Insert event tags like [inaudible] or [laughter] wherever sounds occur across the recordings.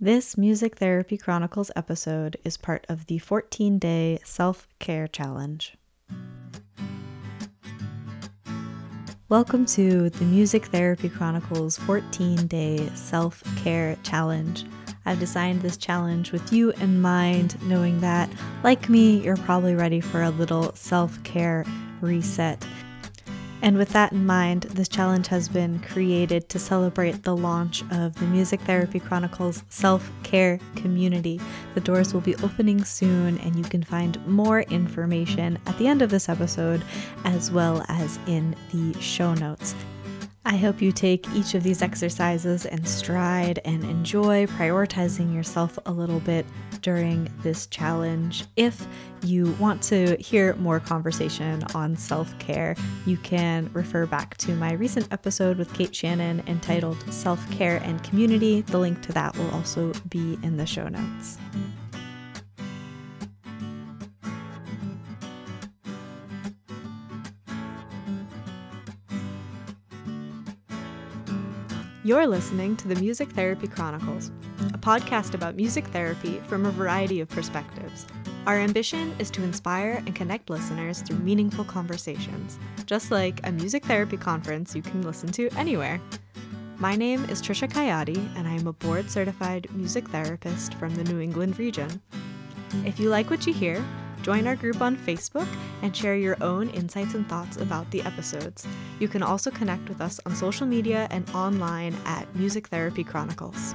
This Music Therapy Chronicles episode is part of the 14 day self care challenge. Welcome to the Music Therapy Chronicles 14 day self care challenge. I've designed this challenge with you in mind, knowing that, like me, you're probably ready for a little self care reset. And with that in mind, this challenge has been created to celebrate the launch of the Music Therapy Chronicles self care community. The doors will be opening soon, and you can find more information at the end of this episode as well as in the show notes. I hope you take each of these exercises and stride and enjoy prioritizing yourself a little bit during this challenge. If you want to hear more conversation on self care, you can refer back to my recent episode with Kate Shannon entitled Self Care and Community. The link to that will also be in the show notes. You're listening to the Music Therapy Chronicles, a podcast about music therapy from a variety of perspectives. Our ambition is to inspire and connect listeners through meaningful conversations, just like a music therapy conference you can listen to anywhere. My name is Trisha Kayati, and I am a board certified music therapist from the New England region. If you like what you hear, Join our group on Facebook and share your own insights and thoughts about the episodes. You can also connect with us on social media and online at Music Therapy Chronicles.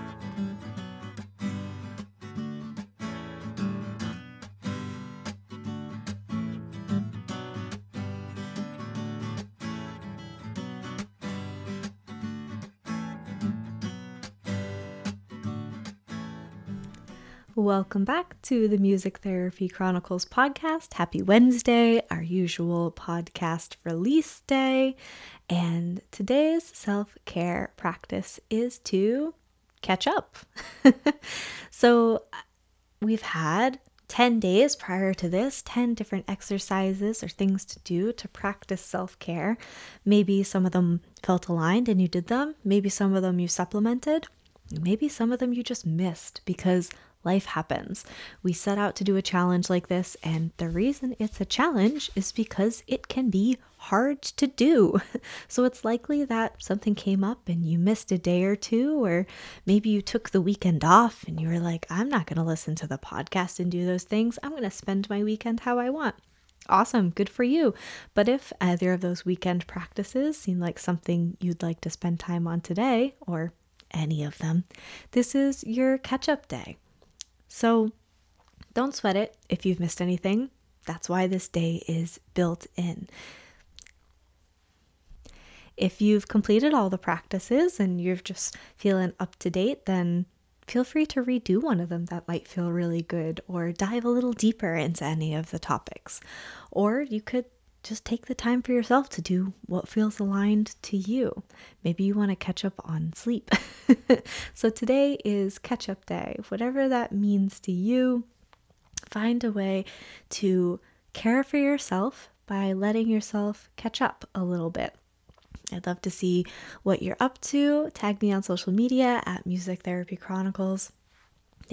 Welcome back to the Music Therapy Chronicles podcast. Happy Wednesday, our usual podcast release day. And today's self care practice is to catch up. [laughs] so, uh, we've had 10 days prior to this, 10 different exercises or things to do to practice self care. Maybe some of them felt aligned and you did them, maybe some of them you supplemented. Maybe some of them you just missed because life happens. We set out to do a challenge like this, and the reason it's a challenge is because it can be hard to do. [laughs] So it's likely that something came up and you missed a day or two, or maybe you took the weekend off and you were like, I'm not going to listen to the podcast and do those things. I'm going to spend my weekend how I want. Awesome, good for you. But if either of those weekend practices seem like something you'd like to spend time on today, or any of them, this is your catch up day. So don't sweat it if you've missed anything. That's why this day is built in. If you've completed all the practices and you're just feeling up to date, then feel free to redo one of them that might feel really good or dive a little deeper into any of the topics. Or you could just take the time for yourself to do what feels aligned to you. Maybe you want to catch up on sleep. [laughs] so today is catch up day. Whatever that means to you, find a way to care for yourself by letting yourself catch up a little bit. I'd love to see what you're up to. Tag me on social media at Music Therapy Chronicles.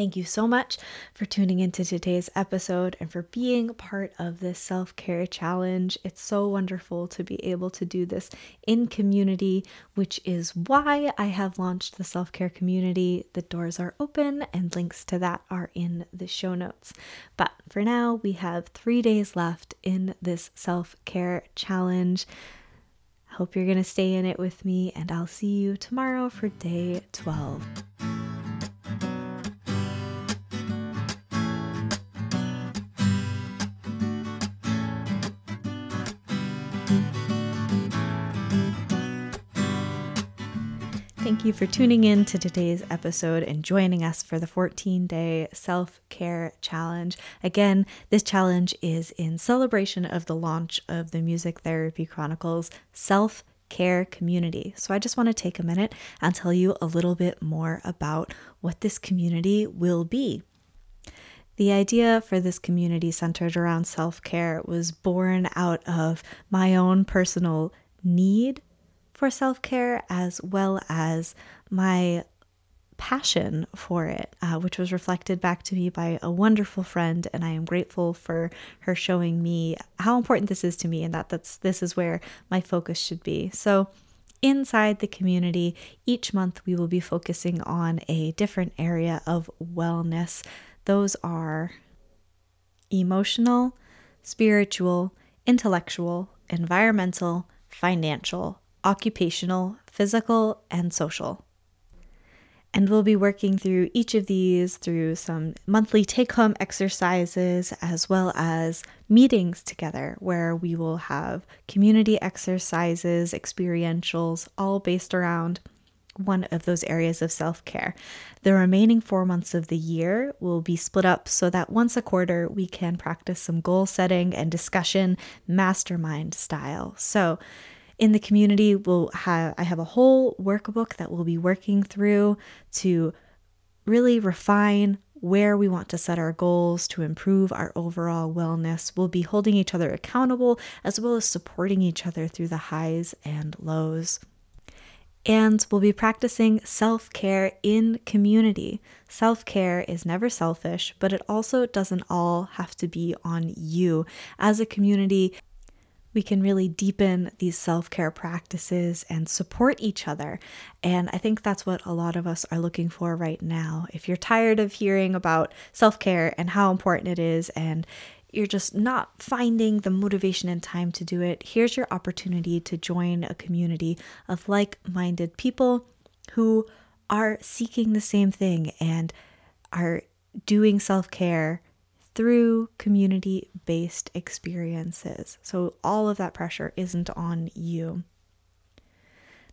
Thank you so much for tuning into today's episode and for being part of this self care challenge. It's so wonderful to be able to do this in community, which is why I have launched the self care community. The doors are open, and links to that are in the show notes. But for now, we have three days left in this self care challenge. I hope you're going to stay in it with me, and I'll see you tomorrow for day 12. Thank you for tuning in to today's episode and joining us for the 14 day self care challenge. Again, this challenge is in celebration of the launch of the Music Therapy Chronicles self care community. So I just want to take a minute and tell you a little bit more about what this community will be. The idea for this community centered around self care was born out of my own personal need for self care as well as my passion for it, uh, which was reflected back to me by a wonderful friend, and I am grateful for her showing me how important this is to me, and that that's this is where my focus should be. So. Inside the community, each month we will be focusing on a different area of wellness. Those are emotional, spiritual, intellectual, environmental, financial, occupational, physical, and social. And we'll be working through each of these through some monthly take home exercises as well as meetings together where we will have community exercises, experientials, all based around one of those areas of self care. The remaining four months of the year will be split up so that once a quarter we can practice some goal setting and discussion, mastermind style. So, in the community, we'll have I have a whole workbook that we'll be working through to really refine where we want to set our goals to improve our overall wellness. We'll be holding each other accountable as well as supporting each other through the highs and lows. And we'll be practicing self care in community. Self care is never selfish, but it also doesn't all have to be on you. As a community, we can really deepen these self care practices and support each other. And I think that's what a lot of us are looking for right now. If you're tired of hearing about self care and how important it is, and you're just not finding the motivation and time to do it, here's your opportunity to join a community of like minded people who are seeking the same thing and are doing self care through community based experiences. So all of that pressure isn't on you.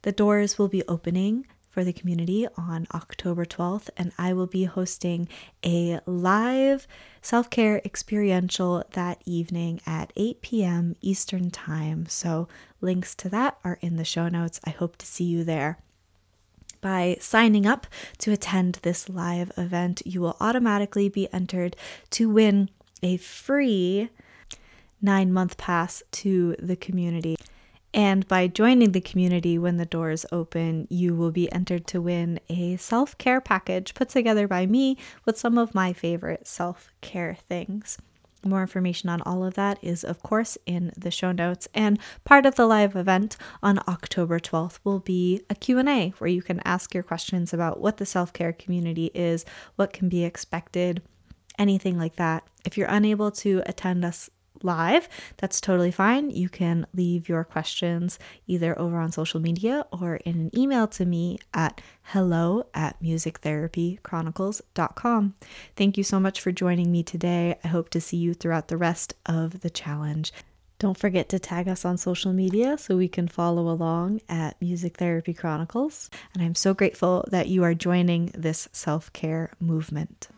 The doors will be opening for the community on October 12th, and I will be hosting a live self care experiential that evening at 8 p.m. Eastern Time. So, links to that are in the show notes. I hope to see you there. By signing up to attend this live event, you will automatically be entered to win a free nine month pass to the community. And by joining the community when the doors open, you will be entered to win a self care package put together by me with some of my favorite self care things. More information on all of that is, of course, in the show notes. And part of the live event on October 12th will be a Q&A where you can ask your questions about what the self-care community is, what can be expected, anything like that. If you're unable to attend us live, that's totally fine. You can leave your questions either over on social media or in an email to me at hello at musictherapychronicles.com. Thank you so much for joining me today. I hope to see you throughout the rest of the challenge. Don't forget to tag us on social media so we can follow along at Music Therapy Chronicles. And I'm so grateful that you are joining this self care movement.